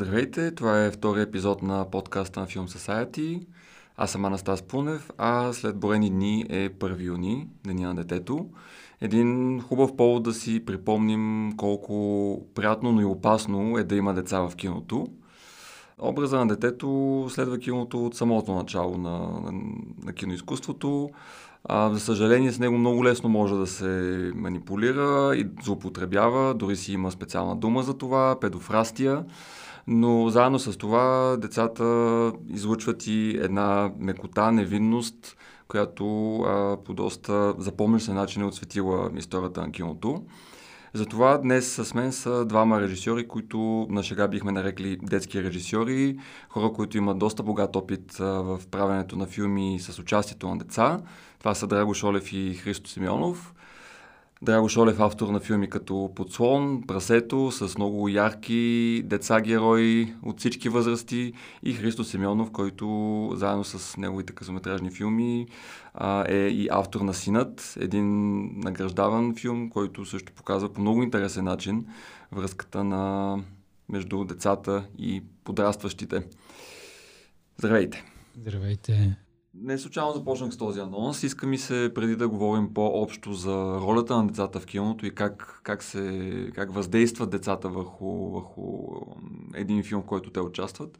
Здравейте, това е втори епизод на подкаста на Film Society. Аз съм Анастас Пунев, а след броени дни е 1 юни, Деня на детето. Един хубав повод да си припомним колко приятно, но и опасно е да има деца в киното. Образа на детето следва киното от самото начало на, на, на киноизкуството. А, за съжаление, с него много лесно може да се манипулира и злоупотребява, дори си има специална дума за това, педофрастия. Но заедно с това децата излучват и една мекота, невинност, която а, по доста запомнящ начин е отсветила историята на киното. Затова днес с мен са двама режисьори, които на шега бихме нарекли детски режисьори, хора, които имат доста богат опит в правенето на филми с участието на деца. Това са Драго Шолев и Христо Симеонов. Драго Шолев, автор на филми като Подслон, Прасето, с много ярки деца герои от всички възрасти и Христо Семенов, който заедно с неговите късометражни филми е и автор на Синът, един награждаван филм, който също показва по много интересен начин връзката на между децата и подрастващите. Здравейте! Здравейте! Не случайно започнах с този анонс. Иска ми се, преди да говорим по-общо за ролята на децата в киното и как, как, се, как въздействат децата върху, върху един филм, в който те участват,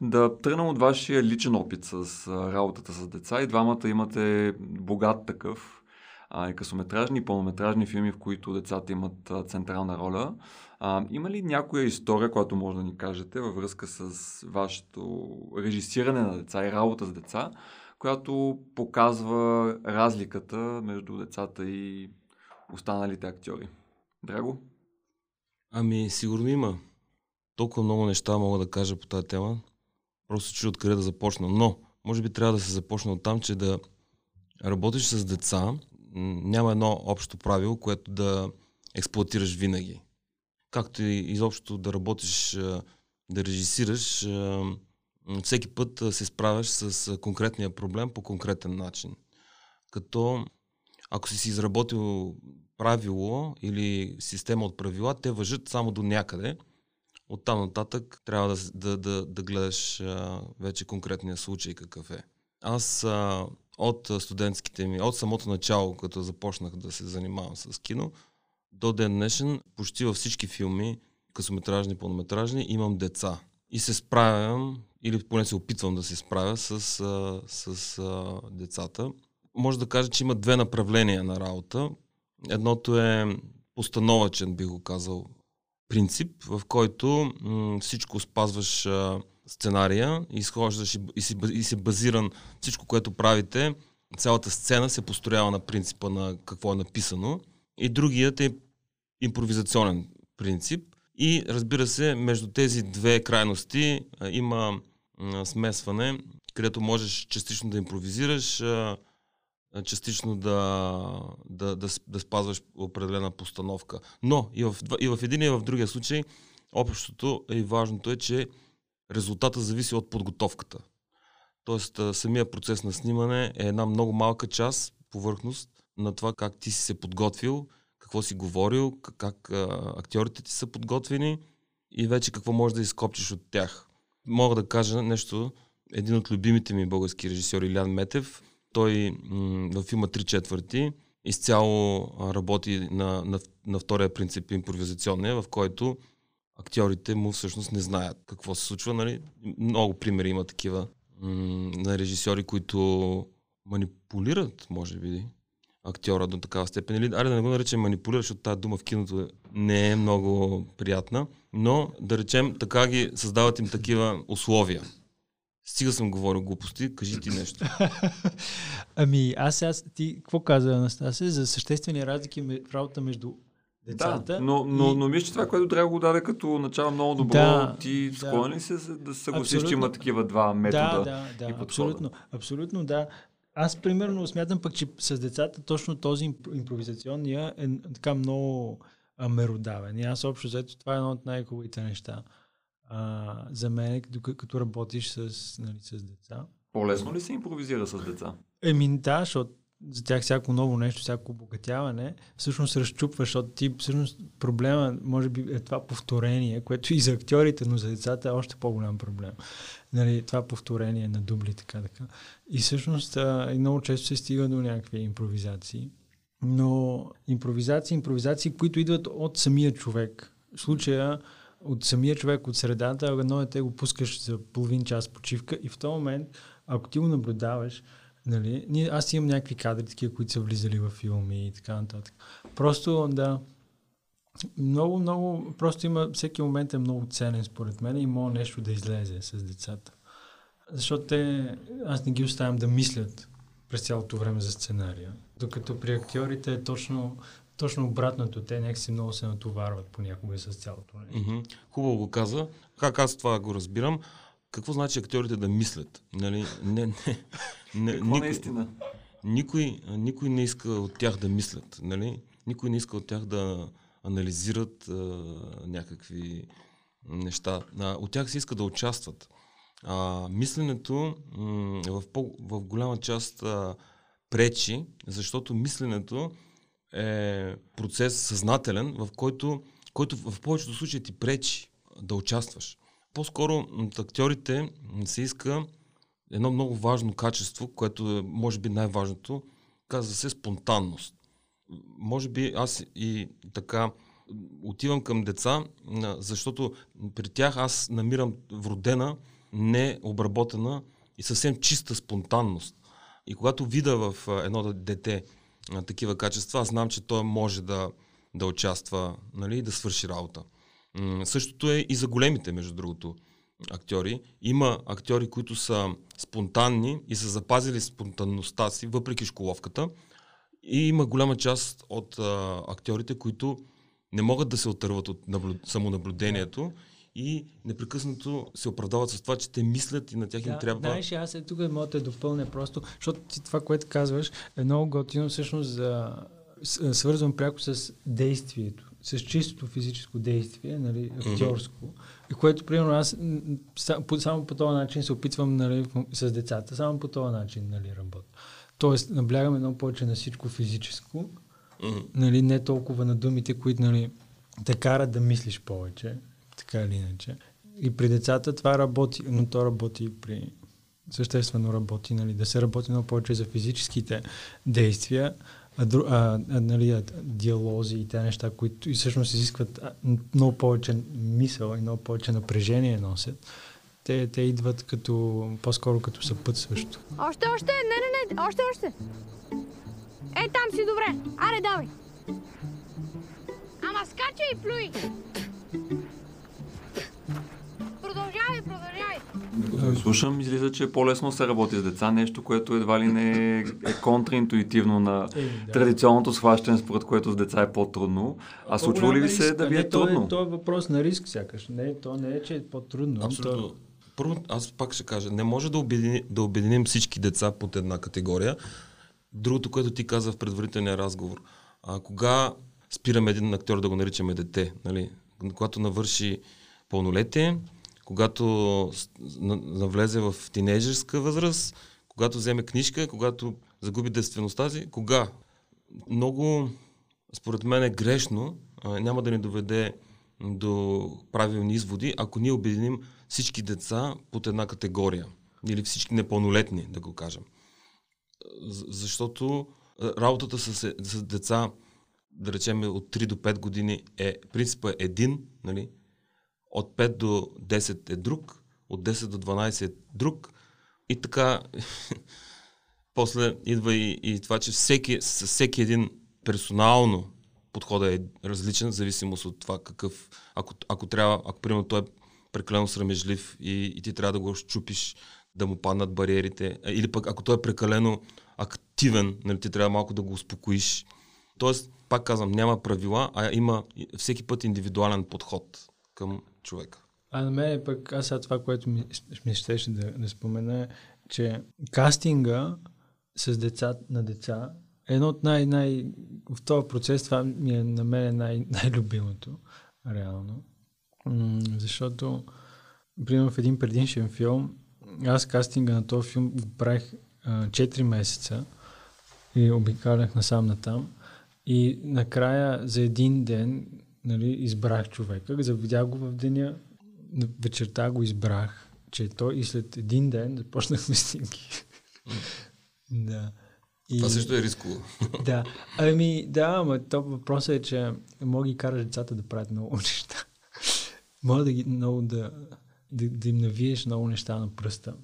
да тръгнем от вашия личен опит с работата с деца. И двамата имате богат такъв а, и късометражни и пълнометражни филми, в които децата имат а, централна роля. А, има ли някоя история, която може да ни кажете във връзка с вашето режисиране на деца и работа с деца, която показва разликата между децата и останалите актьори. Драго? Ами, сигурно има. Толкова много неща мога да кажа по тази тема. Просто чуя откъде да започна. Но, може би трябва да се започне от там, че да работиш с деца, няма едно общо правило, което да експлуатираш винаги. Както и изобщо да работиш, да режисираш, всеки път се справяш с конкретния проблем по конкретен начин. Като ако си си изработил правило или система от правила, те въжат само до някъде. От там нататък трябва да, да, да, да гледаш а, вече конкретния случай какъв е. Аз а, от студентските ми, от самото начало, като започнах да се занимавам с кино, до ден днешен, почти във всички филми, късометражни, пълнометражни, имам деца. И се справям или поне се опитвам да се справя с, с а, децата. Може да кажа, че има две направления на работа. Едното е постановачен, би го казал, принцип, в който всичко спазваш сценария, изхождаш и, и, и си базиран всичко, което правите, цялата сцена се построява на принципа на какво е написано. И другият е импровизационен принцип. И разбира се, между тези две крайности а, има смесване, където можеш частично да импровизираш, частично да, да, да, да спазваш определена постановка. Но и в, и в един и в другия случай, общото и важното е, че резултата зависи от подготовката. Тоест, самия процес на снимане е една много малка част, повърхност на това как ти си се подготвил, какво си говорил, как актьорите ти са подготвени и вече какво можеш да изкопчиш от тях мога да кажа нещо. Един от любимите ми български режисьори, Илян Метев, той м- във филма Три четвърти изцяло работи на, на, на втория принцип импровизационния, в който актьорите му всъщност не знаят какво се случва. Нали? Много примери има такива м- на режисьори, които манипулират, може би, актьора до такава степен. Или, аре да не го наречем манипулираш, защото тази дума в киното не е много приятна, но да речем така ги създават им такива условия. Стига съм говорил глупости, кажи ти нещо. ами, аз аз ти какво каза Анастасия за съществени разлики в работа между децата. Да, но, но, и... но мисля, че това, което трябва го даде като начало много добро, да, ти склонен ли се да се съгласиш, че има такива два метода? Да, да, да, абсолютно, абсолютно да. Аз примерно смятам пък, че с децата точно този импровизационния е така много меродавен. И аз общо взето това е едно от най-хубавите неща а, за мен, като, като работиш с, нали, с деца. По-лесно ли се импровизира с деца? Еми да, защото за тях всяко ново нещо, всяко обогатяване, всъщност разчупва, защото ти всъщност проблема може би е това повторение, което и за актьорите, но за децата е още по-голям проблем. Нали, това повторение на дубли, така така. И всъщност а, и много често се стига до някакви импровизации. Но импровизации, импровизации, които идват от самия човек. В случая от самия човек, от средата, едно е те го пускаш за половин час почивка и в този момент, ако ти го наблюдаваш, Нали? Ние, аз имам някакви кадри, такива, които са влизали в филми и така нататък. Просто да. Много, много. Просто има. Всеки момент е много ценен, според мен, и мога нещо да излезе с децата. Защото те. Аз не ги оставям да мислят през цялото време за сценария. Докато при актьорите е точно, точно обратното. Те някакси много се натоварват понякога с цялото нещо. Mm-hmm. Хубаво го каза. Как аз това го разбирам. Какво значи актьорите да мислят? Нали? Не, не, не, Какво никой, наистина? Никой, никой не иска от тях да мислят. Нали? Никой не иска от тях да анализират а, някакви неща. А, от тях се иска да участват. А, мисленето м- в, по, в голяма част а, пречи, защото мисленето е процес съзнателен, в който, който в повечето случаи ти пречи да участваш. По-скоро от актьорите се иска едно много важно качество, което е, може би, най-важното, казва се спонтанност. Може би аз и така отивам към деца, защото при тях аз намирам вродена, необработена и съвсем чиста спонтанност. И когато видя в едно дете такива качества, аз знам, че той може да, да участва нали, да свърши работа. Същото е и за големите, между другото, актьори. Има актьори, които са спонтанни и са запазили спонтанността си, въпреки школовката. И има голяма част от а, актьорите, които не могат да се отърват от наблюд... самонаблюдението и непрекъснато се оправдават с това, че те мислят и на тях да, им трябва. Знаеш, аз е тук мога да допълня просто, защото ти това, което казваш, е много готино всъщност за свързвам пряко с действието с чистото физическо действие, нали, актьорско, mm-hmm. И което, примерно, аз само по този начин се опитвам нали, с децата, само по този начин нали, работя. Тоест, наблягам едно повече на всичко физическо, mm-hmm. нали, не толкова на думите, които нали, те карат да мислиш повече, така или иначе. И при децата това работи, но то работи и при съществено работи, нали, да се работи много повече за физическите действия, а, а, а, нали, диалози и тези неща, които и всъщност изискват много повече мисъл и много повече напрежение носят, те, те идват като, по-скоро като съпътстващо. Още, още, не, не, не, още, още. Е, там си добре. Аре, давай. Ама скачай и плюй. Продължавай. Слушам, излиза, че е по-лесно се работи с деца, нещо, което едва ли не е контраинтуитивно на е, да. традиционното схващане, според което с деца е по-трудно. А случва ли ви се да ви е трудно? Не, то е, то е въпрос на риск сякаш. Не, то не е, че е по-трудно. Абсолютно. То... Първо, аз пак ще кажа, не може да, обедини, да обединим всички деца под една категория. Другото, което ти каза в предварителния разговор. А, кога спираме един актьор да го наричаме дете? Нали? Когато навърши пълнолетие, когато навлезе в тинейджерска възраст, когато вземе книжка, когато загуби действеността си, кога? Много, според мен е грешно, няма да ни доведе до правилни изводи, ако ние обединим всички деца под една категория. Или всички непълнолетни, да го кажем. Защото работата с, с деца, да речем от 3 до 5 години, е принципа един, нали? От 5 до 10 е друг, от 10 до 12 е друг. И така, после идва и, и това, че всеки, с всеки един персонално подхода е различен, в зависимост от това какъв, ако, ако трябва, ако примерно той е прекалено срамежлив и, и ти трябва да го щупиш, да му паднат бариерите, или пък ако той е прекалено активен, нали, ти трябва малко да го успокоиш. Тоест, пак казвам, няма правила, а има всеки път индивидуален подход към човека. А на мен пък, аз сега това, което ми, ми щеше да, да спомена е, че кастинга с деца на деца е едно от най- най- в този процес това ми е на мен най- най-любимото, реално. М- защото, примерно в един предишен филм, аз кастинга на този филм го правих а, 4 месеца и обикалях насам натам. И накрая за един ден нали, избрах човека, завидях го в деня, вечерта го избрах, че е той и след един ден започнахме снимки. да. И... Това също е рисково. да. Ами, да, ама то въпросът е, че мога ги караш децата да правят много неща. мога да ги много да, да, да им навиеш много неща на пръста.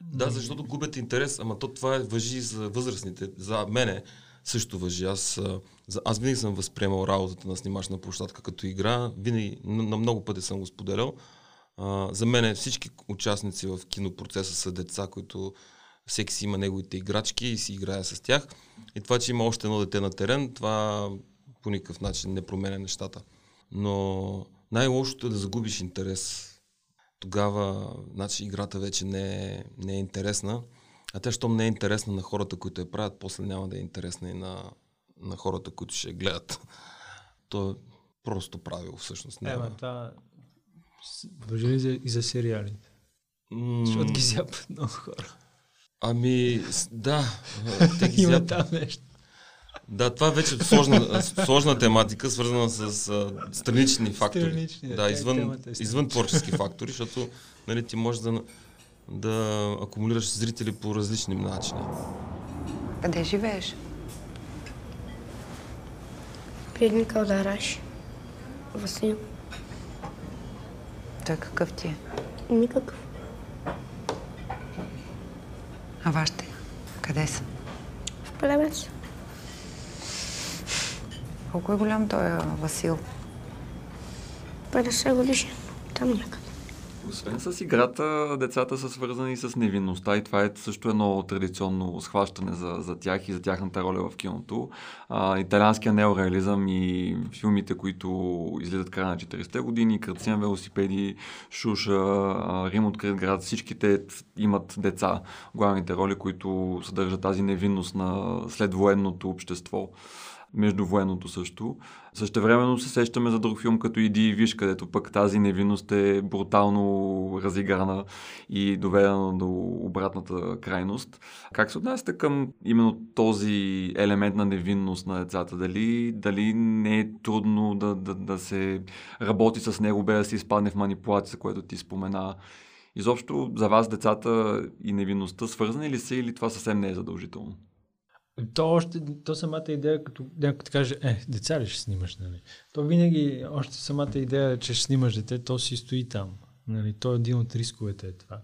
Да, защото губят интерес, ама то това е въжи за възрастните. За мене също въжи. Аз, аз винаги съм възприемал работата на снимач на площадка като игра. Винаги, на много пъти съм го споделял. А, за мен всички участници в кинопроцеса са деца, които всеки си има неговите играчки и си играе с тях. И това, че има още едно дете на терен, това по никакъв начин не променя нещата. Но най-лошото е да загубиш интерес. Тогава, значи, играта вече не е, не е интересна. А тя, щом не е интересна на хората, които я правят, после няма да е интересна и на, на хората, които ще я гледат. То е просто правило, всъщност. Няма. Ема, това въжи ли за, и за сериалите? Mm. Защото ги зяпат много хора. Ами, да. Те ги Има там нещо. Да, това е вече сложна, сложна тематика, свързана с а, странични фактори. Странични, да, извън, е извън творчески фактори, защото нали, ти можеш да, да акумулираш зрители по различни начини. Къде живееш? При Калдараш. Васил. Той какъв ти е? Никакъв. А вашите? Къде са? В Плевец. Колко е голям той е Васил? 50 годишен. Там някъде. Освен с играта, децата са свързани с невинността и това е също едно традиционно схващане за, за тях и за тяхната роля в киното. А, италианския неореализъм и филмите, които излизат края на 40-те години, Кръцин велосипеди, Шуша, Рим открит град, всичките имат деца, главните роли, които съдържат тази невинност на следвоенното общество междувоенното също. Същевременно се сещаме за друг филм като Иди и виж, където пък тази невинност е брутално разиграна и доведена до обратната крайност. Как се отнасяте към именно този елемент на невинност на децата? Дали, дали не е трудно да, да, да се работи с него, бе да се изпадне в манипулация, което ти спомена? Изобщо за вас децата и невинността свързани ли са или това съвсем не е задължително? То още, то самата идея, като някой ти каже, е, деца ли ще снимаш, нали? То винаги, още самата идея, че ще снимаш дете, то си стои там. Нали? То е един от рисковете е това.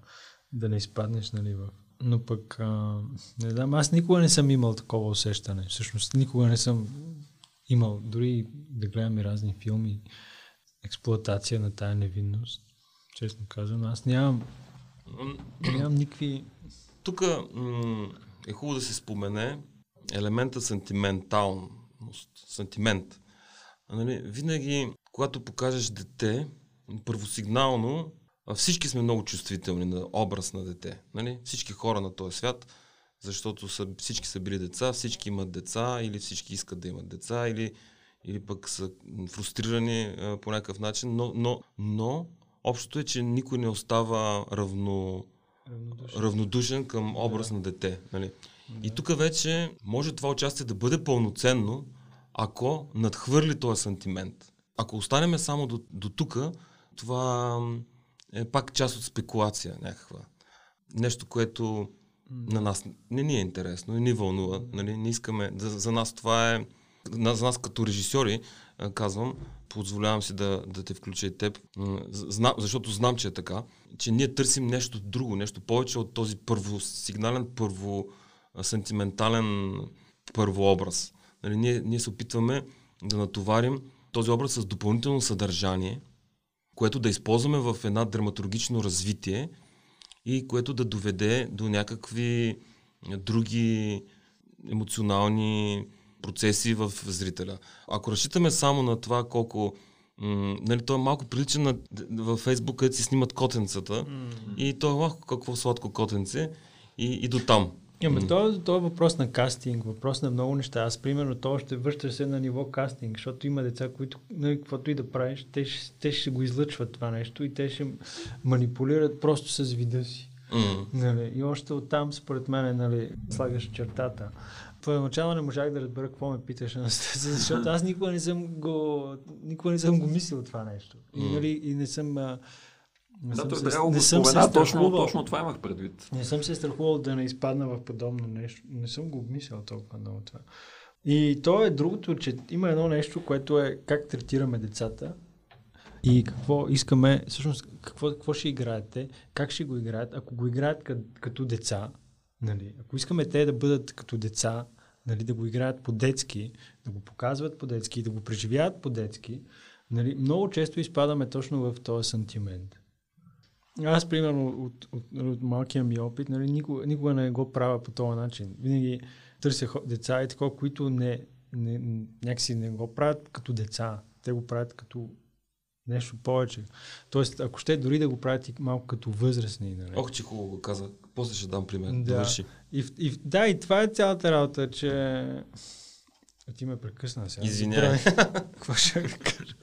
Да не изпаднеш, нали, в... Но пък, а, не знам, аз никога не съм имал такова усещане. Всъщност, никога не съм имал, дори да гледам и разни филми, експлуатация на тая невинност. Честно казвам, аз нямам, нямам никакви... Тук м- е хубаво да се спомене, елемента сантименталност, сантимент. Нали, винаги, когато покажеш дете, първосигнално, всички сме много чувствителни на образ на дете. Нали? Всички хора на този свят, защото са, всички са били деца, всички имат деца или всички искат да имат деца или, или пък са фрустрирани а, по някакъв начин, но, но, но общото е, че никой не остава равно, равнодушен, равнодушен към образ да. на дете. Нали? И тук вече може това участие да бъде пълноценно, ако надхвърли този сантимент. Ако останеме само до, до тук, това е пак част от спекулация някаква. Нещо, което на нас не ни е интересно, не ни вълнува. Нали? Не искаме, за, за нас това е, за нас като режисьори, казвам, позволявам си да, да те включа и теб, зна, защото знам, че е така, че ние търсим нещо друго, нещо повече от този първосигнален, първо сантиментален първообраз. Нали, ние, ние се опитваме да натоварим този образ с допълнително съдържание, което да използваме в една драматургично развитие и което да доведе до някакви други емоционални процеси в зрителя. Ако разчитаме само на това колко М- нали, той е малко прилича на, във Фейсбук, където си снимат котенцата mm-hmm. и той е малко какво сладко котенце и, и до там. Ами, mm. то, то е въпрос на кастинг, въпрос на много неща. Аз, примерно, то ще връща се на ниво кастинг, защото има деца, които, нали, каквото и да правиш, те, те ще го излъчват това нещо и те ще манипулират просто с вида си. Mm. Нали, и още оттам, според мен, нали, слагаш чертата. Първоначално не можах да разбера какво ме питаш, Анастасия, защото аз никога не съм го, никога не съм го мислил това нещо. И, нали, и не съм... Не Да, съм той трябва да го спомена, точно, точно това имах предвид. Не съм се страхувал да не изпадна в подобно нещо. Не съм го обмислял толкова много това. И то е другото, че има едно нещо, което е как третираме децата и какво искаме, всъщност какво, какво ще играят те, как ще го играят, ако го играят като, като деца, нали, ако искаме те да бъдат като деца, нали, да го играят по-детски, да го показват по-детски, да го преживяват по-детски, нали, много често изпадаме точно в този сантимент. Аз, примерно, от, от, от малкия ми опит, нали, никога, никога не го правя по този начин. Винаги търся деца и такова, които не, не, някакси не го правят като деца. Те го правят като нещо повече. Тоест, ако ще дори да го правят и малко като възрастни. Нали? Ох, че хубаво го каза. После ще дам пример. Да. Довърши. И, и, да, и това е цялата работа, че... А ти ме прекъсна сега. Извинявай. Какво ще кажа?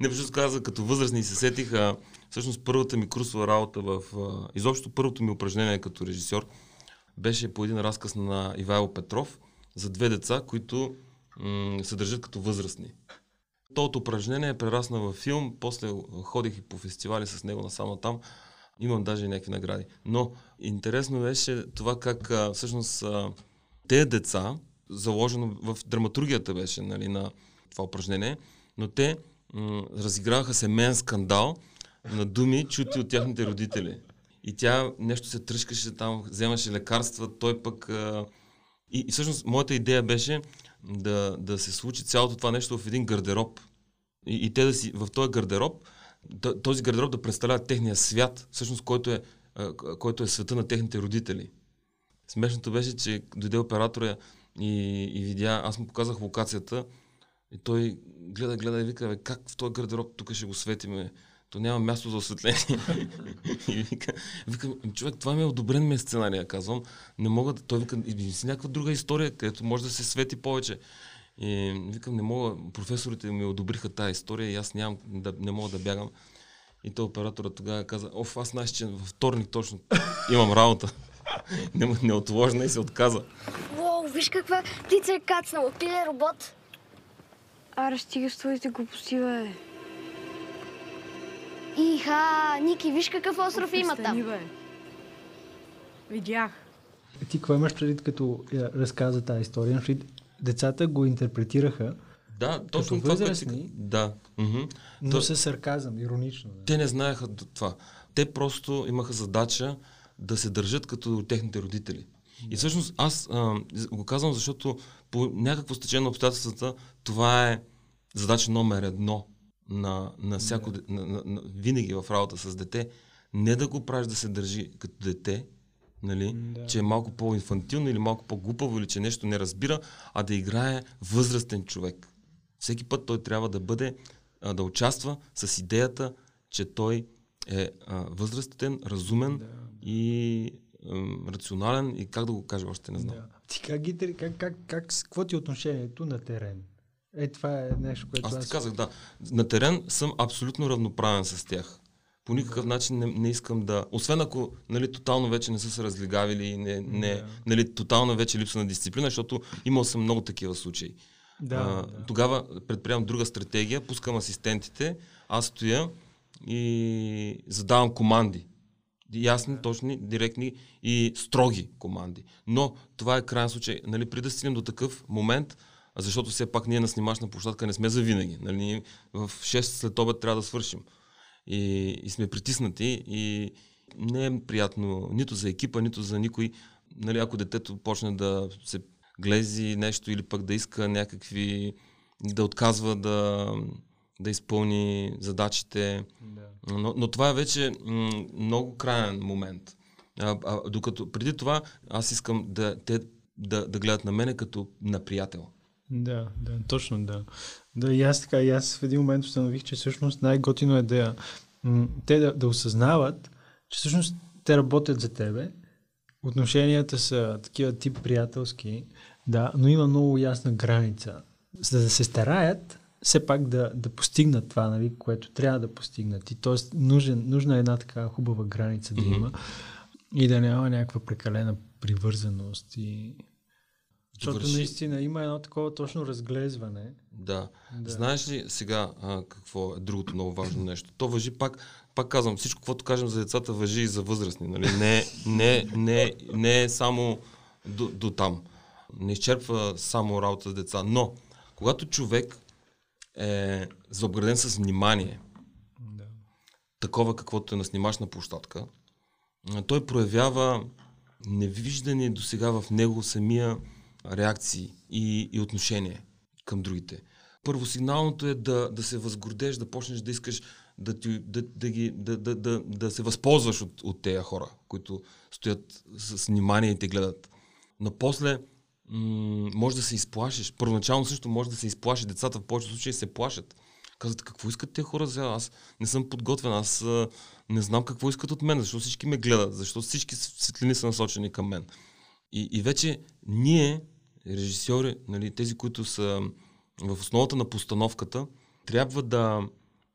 Не, защото каза, като възрастни се сетих, а, всъщност първата ми курсова работа в... Изобщо първото ми упражнение като режисьор беше по един разказ на Ивайло Петров за две деца, които м- се държат като възрастни. Тото упражнение е прерасна във филм, после ходих и по фестивали с него насам там. Имам даже и някакви награди. Но интересно беше това как а, всъщност а, те деца, заложено в драматургията беше нали, на това упражнение, но те м- разиграваха семейен скандал на думи, чути от тяхните родители. И тя нещо се тръжкаше там, вземаше лекарства, той пък... А, и, и всъщност моята идея беше да, да се случи цялото това нещо в един гардероб. И, и те да си в този гардероб, този гардероб да представлява техния свят, всъщност който е, а, който е света на техните родители. Смешното беше, че дойде оператора и, и видя, аз му показах локацията и той гледа, гледа и вика, как в този гардероб тук ще го светиме? То няма място за осветление. и вика, вика, човек, това ми е одобрен ми е сценария, казвам. Не мога да... Той вика, измисли някаква друга история, където може да се свети повече. И викам, не мога, професорите ми одобриха тази история и аз нямам, да, не мога да бягам. И то оператора тогава каза, оф, аз знаеш, че във вторник точно имам работа. Не- Неотложна и се отказа. Уау, виж каква птица е кацнала. Пиле робот. Аре, стига с твоите глупости, бе. Иха, Ники, виж какъв остров има там. бе. Видях. Ти какво имаш предвид, като разказа тази история? Предвид, Децата го интерпретираха, Да, точно Като това, което си... възрастни? Да. мгм. но То- с сарказъм, иронично. Да. Те не знаеха това. Те просто имаха задача да се държат като техните родители. И всъщност аз а, го казвам, защото по някакво стечение на обстоятелствата това е задача номер едно на, на всяко, на, на, на, винаги в работа с дете. Не да го правиш да се държи като дете, нали, Да. че е малко по-инфантилно или малко по-глупаво или че нещо не разбира, а да играе възрастен човек. Всеки път той трябва да бъде, а, да участва с идеята, че той е а, възрастен, разумен Да. и ам, рационален и как да го кажа, още не знам. Да. Ти как, ги, как, как, как, какво ти е отношението на терен? Е, това е нещо, което Аз ти казах, да. На терен съм абсолютно равноправен с тях. По никакъв начин не, не искам да... Освен ако нали, тотално вече не са се разлигавили и не, не, Да. нали, тотално вече липса на дисциплина, защото имал съм много такива случаи. Да, а, да. Тогава предприемам друга стратегия, пускам асистентите, аз стоя и задавам команди. Ясни, точни, директни и строги команди. Но това е крайен случай. Нали, преди да стигнем до такъв момент, защото все пак ние на снимачна площадка не сме за винаги. Нали, в 6 след обед трябва да свършим. И, и сме притиснати и не е приятно нито за екипа, нито за никой. Нали, ако детето почне да се глези нещо или пък да иска някакви, да отказва да, да изпълни задачите. Да. Но, но това е вече много крайен момент. А, а, докато преди това аз искам да, те да, да гледат на мене като на приятел. Да, да, точно да. Да, и аз така, и аз в един момент установих, че всъщност най-готино е да, те да, да осъзнават, че всъщност те работят за тебе, отношенията са такива тип приятелски, да, но има много ясна граница. За да се стараят, все пак да, да постигнат това, нали, което трябва да постигнат. И т.е. нужен, нужна е една така хубава граница да има и да няма някаква прекалена привързаност и Защото довърши. наистина има едно такова точно разглезване. Да. Да. Знаеш ли сега а, какво е другото много важно нещо? То въжи пак, пак казвам, всичко, което кажем за децата, въжи и за възрастни. Нали? Не, не, не, не е само до, до там. Не изчерпва само работа с деца. Но, когато човек е заобграден с внимание, Да. такова каквото е на снимачна площадка, той проявява невиждани до сега в него самия реакции и, и отношение към другите. Първосигналното е да, да се възгордеш, да почнеш да искаш да, ти, да, да, ги, да, да, да, да се възползваш от, от тези хора, които стоят с внимание и те гледат. Но после м- може да се изплашиш. Първоначално също може да се изплаши. Децата в повечето случаи се плашат. Казват, какво искат те хора сега? Аз не съм подготвен, аз а, не знам какво искат от мен, защото всички ме гледат, защото всички светлини са насочени към мен. И, и вече ние, режисьори, нали, тези, които са в основата на постановката, трябва да,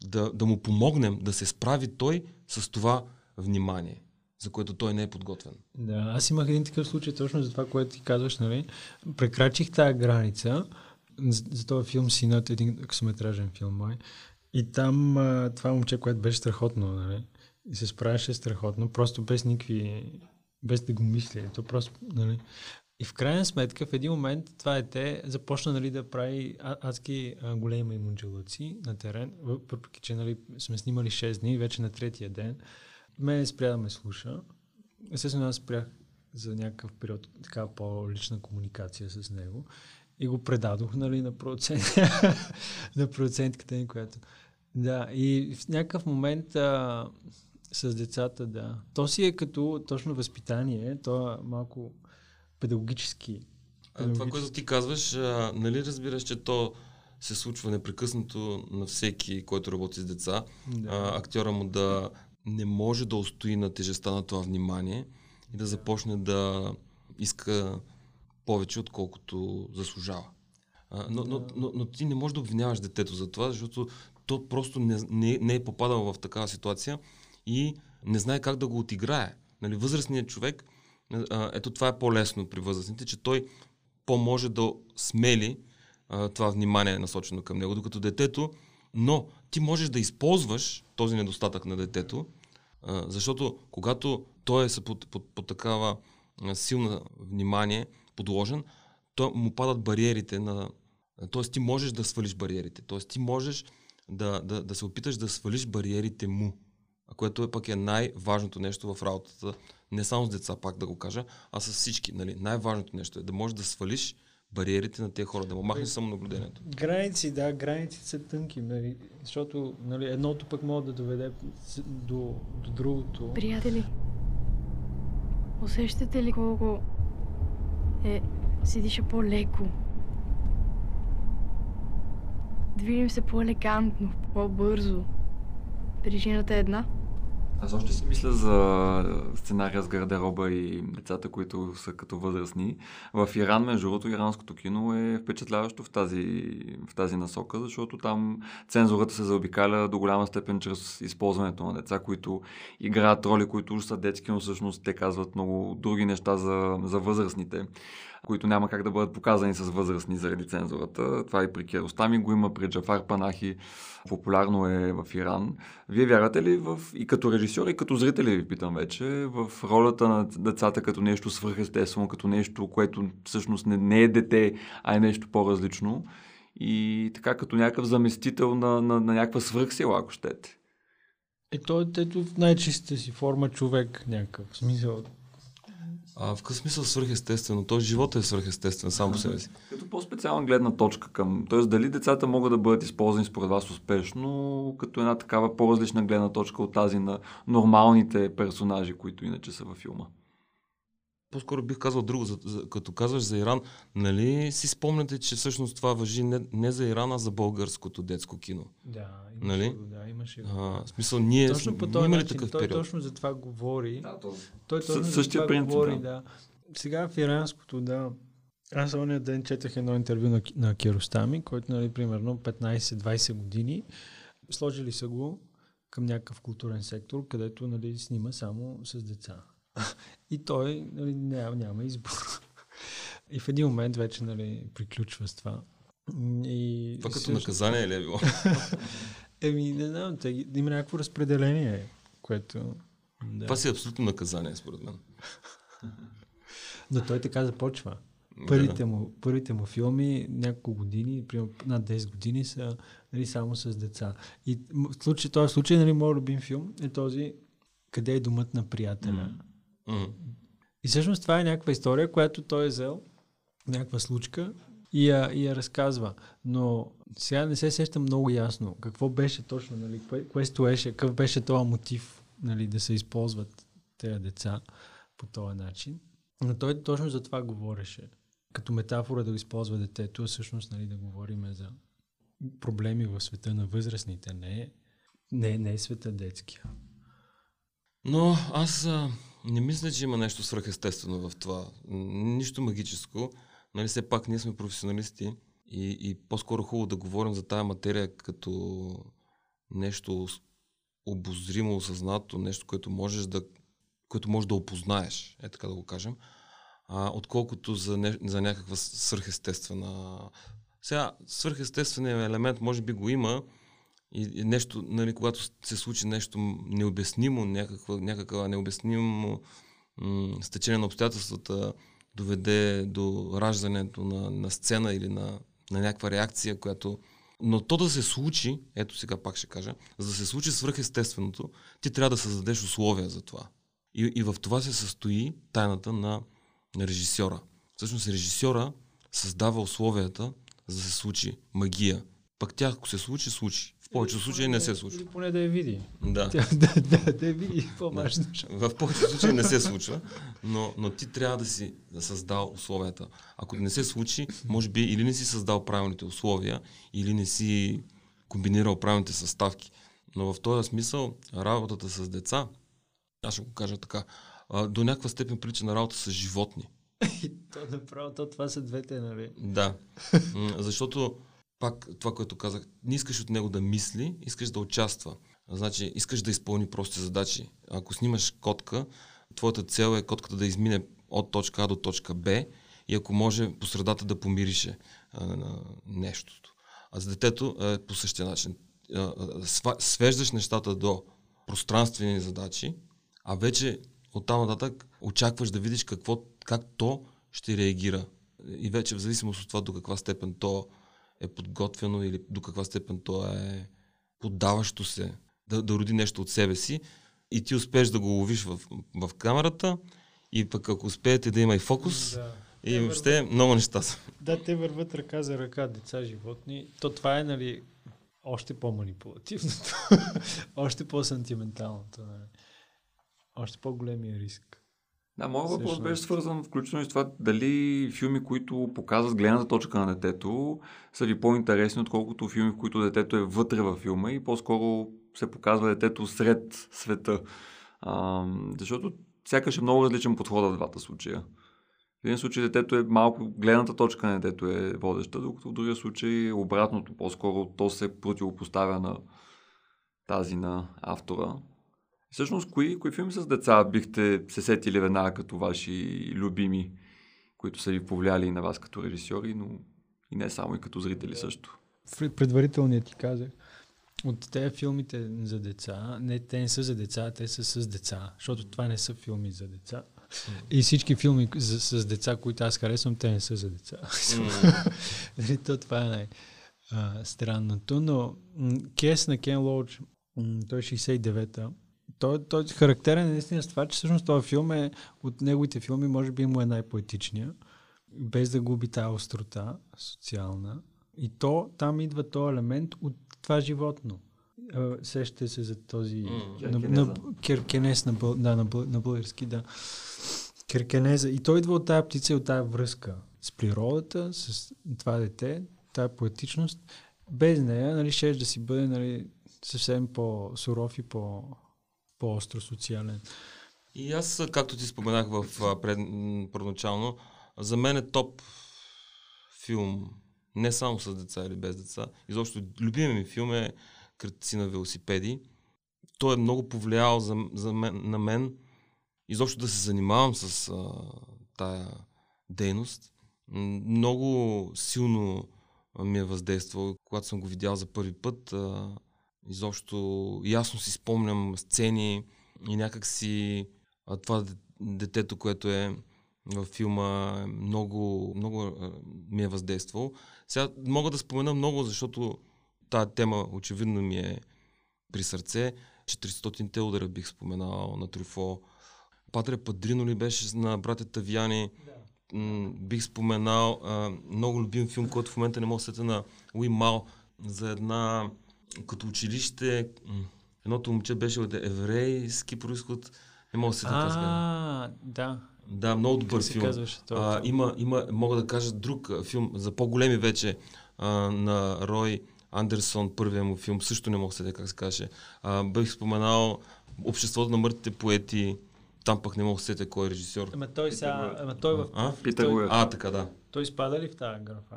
да, да му помогнем да се справи той с това внимание, за което той не е подготвен. Да, аз имах един такъв случай точно за това, което ти казваш, нали? Прекрачих тази граница за, за този филм Синът, един късометражен филм мой. И там а, това момче, което беше страхотно, нали? И се справяше страхотно, просто без никакви, без да го мисли. То просто, нали? И в крайна сметка, в един момент това дете започна нали, да прави адски големи маймунджелъци на терен, въпреки че нали, сме снимали 6 дни, вече на третия ден. Мен спря да ме слуша. Естествено, аз спрях за някакъв период така по-лична комуникация с него и го предадох нали, на, процент, на процентката ни, която... Да, и в някакъв момент а, с децата, да. То си е като точно възпитание, то е малко педагогически. А, това, което ти казваш, а, нали разбираш, че то се случва непрекъснато на всеки, който работи с деца. Да. А, актьора му да не може да устои на тежестта на това внимание и да започне да иска повече, отколкото заслужава. А, но, но, но, но ти не можеш да обвиняваш детето за това, защото то просто не, не, не е попадало в такава ситуация и не знае как да го отиграе. Нали, възрастният човек, ето това е по-лесно при възрастните, че той по-може да смели това внимание насочено към него, докато детето, но ти можеш да използваш този недостатък на детето, защото когато той е под, под, под такава силна внимание подложен, то му падат бариерите на... Т.е. ти можеш да свалиш бариерите. Т.е. ти можеш да, да, да се опиташ да свалиш бариерите му. Което е пък е най-важното нещо в работата. Не само с деца, пак да го кажа, а с всички. Нали? Най-важното нещо е да можеш да свалиш бариерите на тези хора, да му махнеш самонаблюдението. Граници, да, границите са тънки, нали, защото нали, едното пък може да доведе до, до другото. Приятели, усещате ли колко е, се диша по-леко? Движим се по-елегантно, по-бързо. Причината е една. Аз още си мисля за сценария с гардероба и децата, които са като възрастни. В Иран, между другото, иранското кино е впечатляващо в тази, в тази насока, защото там цензурата се заобикаля до голяма степен чрез използването на деца, които играят роли, които уж са детски, но всъщност те казват много други неща за, за възрастните които няма как да бъдат показани с възрастни заради цензурата. Това и при Керостами го има, при Джафар Панахи. Популярно е в Иран. Вие вярвате ли в, и като режисьор, и като зрители ви питам вече, в ролята на децата като нещо свръхестествено, като нещо, което всъщност не, не е дете, а е нещо по-различно и така като някакъв заместител на, на, на някаква свръхсила, ако щете. Е, то е в най-чистата си форма човек някакъв. В смисъл. А в какъв смисъл свръхестествено? То живота е свръхестествен сам по себе си. Като по-специална гледна точка към... Т.е. дали децата могат да бъдат използвани според вас успешно, като една такава по-различна гледна точка от тази на нормалните персонажи, които иначе са във филма. По-скоро бих казал друго, за, за, като казваш за Иран, нали си спомняте, че всъщност това въжи не, не за Иран, а за българското детско кино. Да, имаше Нали? го, да, имаше го. А, в смисъл, ние Точно по този имали начин. такъв Той период. точно за това говори. Да, то... Той С- точно за същия това принцип, говори, да. да. Сега в иранското, да. Аз ония ден четах едно интервю на, на Киростами, който, нали, примерно 15-20 години, сложили са го към някакъв културен сектор, където нали, снима само с деца. И той нали, няма, няма избор. И в един момент вече нали, приключва с това. И, Това като също- наказание ли е било? Еми, не знам, те, има някакво разпределение, което... Да. Това си е абсолютно наказание, според мен. Но той така започва. Първите му, първите му филми, няколко години, примерно над 10 години, са нали, само с деца. И в случай, този случай, нали, моят любим филм е този Къде е домът на приятеля. М. И всъщност това е някаква история, която той е взел, някаква случка и я, и я разказва. Но сега не се сещам много ясно какво беше точно, нали, кое, кое стоеше, какъв беше този мотив нали, да се използват тези деца по този начин. Но той точно за това говореше. Като метафора да го използва детето, всъщност нали, да говорим за проблеми в света на възрастните, не, не, не е света детския. Но аз а, не мисля, че има нещо свръхестествено в това. Нищо магическо. Нали, все пак ние сме професионалисти и, и по-скоро хубаво да говорим за тая материя като нещо обозримо, осъзнато, нещо, което можеш да, което можеш да опознаеш, е така да го кажем, а, отколкото за, не, за някаква свръхестествена... Сега, свръхестественият елемент може би го има, и, нещо, нали, когато се случи нещо необяснимо, някаква, някаква необяснимо м- стечение на обстоятелствата доведе до раждането на, на сцена или на, на някаква реакция, която... Но то да се случи, ето сега пак ще кажа, за да се случи свръхестественото, ти трябва да създадеш условия за това. И, и в това се състои тайната на, на режисьора. Всъщност режисьора създава условията, за да се случи магия. Пък тя, ако се случи, случи. Повечето случаи не се случва. Или поне да я види. Да. Тя, да, да, да я види по-важно. В повечето случаи не се случва, но, но ти трябва да си да създал условията. Ако не се случи, може би или не си създал правилните условия, или не си комбинирал правилните съставки. Но в този смисъл, работата с деца, аз ще го кажа така, до някаква степен прилича на работа с животни. И то направо, то това са двете, нали? Да. Защото, пак това, което казах, не искаш от него да мисли, искаш да участва. Значи, искаш да изпълни прости задачи. Ако снимаш котка, твоята цел е котката да измине от точка А до точка Б и ако може по средата да помирише а, на нещото. А за детето е по същия начин. Свеждаш нещата до пространствени задачи, а вече оттам нататък очакваш да видиш какво, как то ще реагира. И вече в зависимост от това до каква степен то е подготвено или до каква степен то е поддаващо се да, да роди нещо от себе си и ти успееш да го ловиш в, в камерата и пък ако успеете да има и фокус Да. и въобще много неща са. Да, те върват ръка за ръка, деца, животни. То това е, нали, още по-манипулативното, още по-сантименталното, нали. Още по-големия риск. Да, моят въпрос беше свързан включително и с това дали филми, които показват гледната точка на детето, са ви по-интересни, отколкото филми, в които детето е вътре във филма и по-скоро се показва детето сред света. А, защото сякаш е много различен подход в двата случая. В един случай детето е малко, гледната точка на детето е водеща, докато в другия случай е обратното, по-скоро то се противопоставя на тази на автора. Всъщност, кои, кои филми с деца бихте се сетили веднага като ваши любими, които са ви повлияли и на вас като режисьори, но и не само и като зрители също? Предварителният ти казах, от тези филмите за деца, не, те не са за деца, те са с деца, защото това не са филми за деца. И всички филми за, с деца, които аз харесвам, те не са за деца. Нали, То това е най-странното, но Кес на Кен Лоуч, той е 69-та, той, той е характерен наистина с това, че всъщност този филм е от неговите филми, може би му е най-поетичния, без да губи тази острота социална. И то, там идва този елемент от това животно. А, Сещате се за този... М, на, на, керкенез на, да, на, на български, да. Керкенеза. И той идва от тази птица и от тази връзка с природата, с това дете, тази поетичност. Без нея, нали, ще да си бъде нали, съвсем по-суров и по, по-остро социален. И аз, както ти споменах в пред, първоначално, за мен е топ филм, не само с деца или без деца. Изобщо любимият ми филм е Кръци на велосипеди. Той е много повлиял за, за мен, на мен изобщо да се занимавам с а, тая дейност. Много силно ми е въздействал, когато съм го видял за първи път. А, изобщо ясно си спомням сцени и някак си това де- детето, което е във филма, е много, много а, ми е въздействал. Сега мога да спомена много, защото тази тема очевидно ми е при сърце. 400-те удара бих споменал на Трюфо. Патре Падрино ли беше на братята Вияни? М, бих споменал а, много любим филм, който в момента не мога да се сетя на Уи Мал за една като училище. Едното момче беше от еврейски происход. Не мога да се сетя как се казва. А, да. Да, много добър филм. казваше този А, има, има, мога да кажа друг филм за по-големи вече а, на Рой Андерсон, първия му филм, също не мога да се как се каже. А, бих споменал Обществото на мъртвите поети, там пък не мога да се сетя кой е режисьор. Ама той сега, ама той в... А? Питър той, Уев. А, така да. той спада ли в тази графа?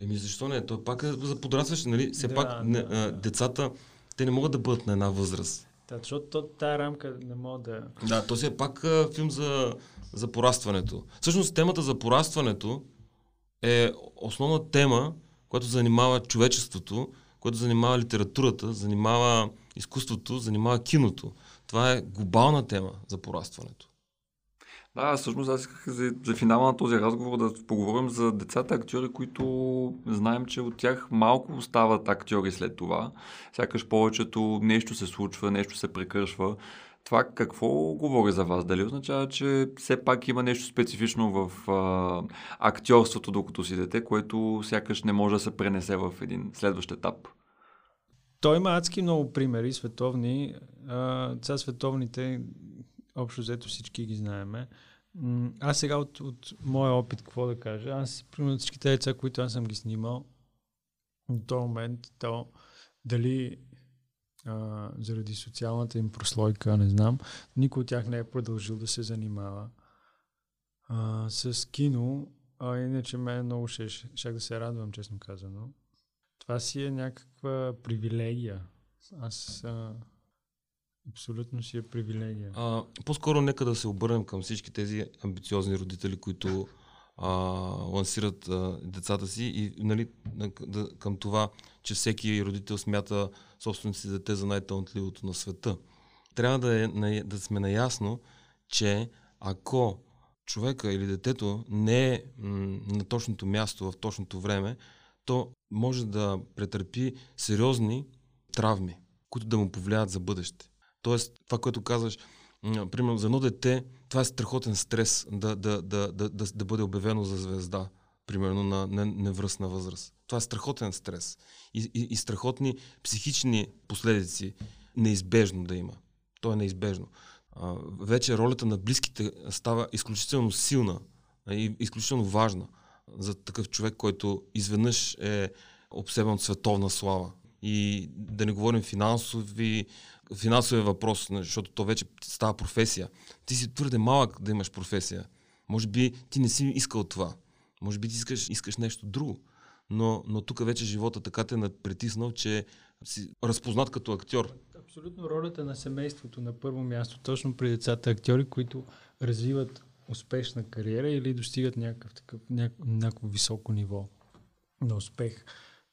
Еми защо не? Той пак е за подрастващи, нали? Все Да, пак не, да, а, да. децата, те не могат да бъдат на една възраст. Да, защото то, тая рамка не мога да... Да, то си е пак а, филм за, за порастването. Всъщност темата за порастването е основна тема, която занимава човечеството, която занимава литературата, занимава изкуството, занимава киното. Това е глобална тема за порастването. Да, всъщност аз исках за, за финала на този разговор да поговорим за децата актьори, които знаем, че от тях малко остават актьори след това. Сякаш повечето нещо се случва, нещо се прекършва. Това какво говори за вас? Дали означава, че все пак има нещо специфично в а, актьорството, докато си дете, което сякаш не може да се пренесе в един следващ етап? Той има адски много примери, световни. А, сега световните, общо взето всички ги знаеме. Аз сега от, от моя опит, какво да кажа, аз, примерно всички деца, които аз съм ги снимал, до този момент, то дали а, заради социалната им прослойка, не знам, никой от тях не е продължил да се занимава а, с кино, а иначе мен много ще, ще да се радвам, честно казано. Това си е някаква привилегия. Аз а, абсолютно си е привилегия. А, по-скоро нека да се обърнем към всички тези амбициозни родители, които а, лансират а, децата си и нали, на- да, към това, че всеки родител смята собственото дете за най-талантливото на света. Трябва да, е, да сме наясно, че ако човека или детето не е на точното място в точното време, то може да претърпи сериозни травми, които да му повлияят за бъдеще. Тоест, това, което казваш, примерно за едно дете, това е страхотен стрес да, да, да, да, да, да бъде обявено за звезда, примерно на не- невръстна възраст. Това е страхотен стрес и, и, и страхотни психични последици неизбежно да има. То е неизбежно. А, вече ролята на близките става изключително силна и изключително важна за такъв човек, който изведнъж е обсебен от световна слава. И да не говорим финансови, финансовия въпрос, нали, защото то вече става професия. Ти си твърде малък да имаш професия. Може би ти не си искал това. Може би ти искаш, искаш нещо друго. Но, но тук вече живота така те е притиснал, че си разпознат като актьор. Абсолютно ролята на семейството на първо място, точно при децата актьори, които развиват успешна кариера или достигат някакъв такъв, няк- някакво високо ниво на успех.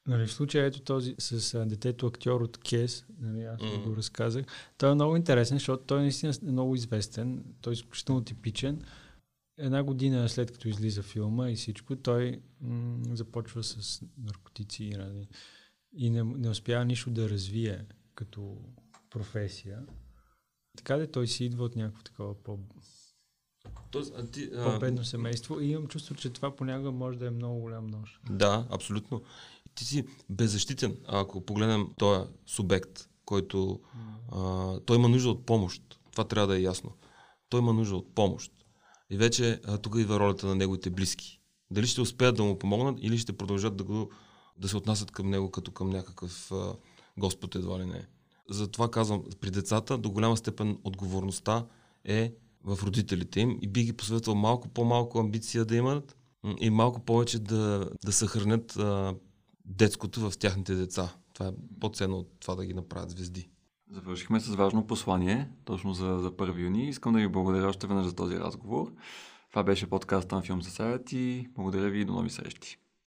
Нали, в случая ето този с а, детето актьор от Кес, нали, аз mm. го разказах, той е много интересен, защото той наистина е много известен, той е изключително типичен. Една година след като излиза филма и всичко, той м- започва с наркотици и, нали, и не, не успява нищо да развие като професия. Така де той си идва от някакво такова по, Тоест, а ти, а, по-бедно семейство и имам чувство, че това понякога може да е много голям нож. Да, абсолютно. Ти си беззащитен, ако погледнем този субект, който а, той има нужда от помощ. Това трябва да е ясно. Той има нужда от помощ. И вече а, тук идва ролята на неговите близки. Дали ще успеят да му помогнат или ще продължат да, го, да се отнасят към него като към някакъв а, Господ едва ли не. Затова казвам, при децата до голяма степен отговорността е в родителите им и би ги посветвал малко по-малко амбиция да имат и малко повече да, да съхранят а, детското в тяхните деца. Това е по-ценно от това да ги направят звезди. Завършихме с важно послание, точно за, за 1 юни. Искам да ви благодаря още веднъж за този разговор. Това беше подкаста на Film Society. Благодаря ви и до нови срещи.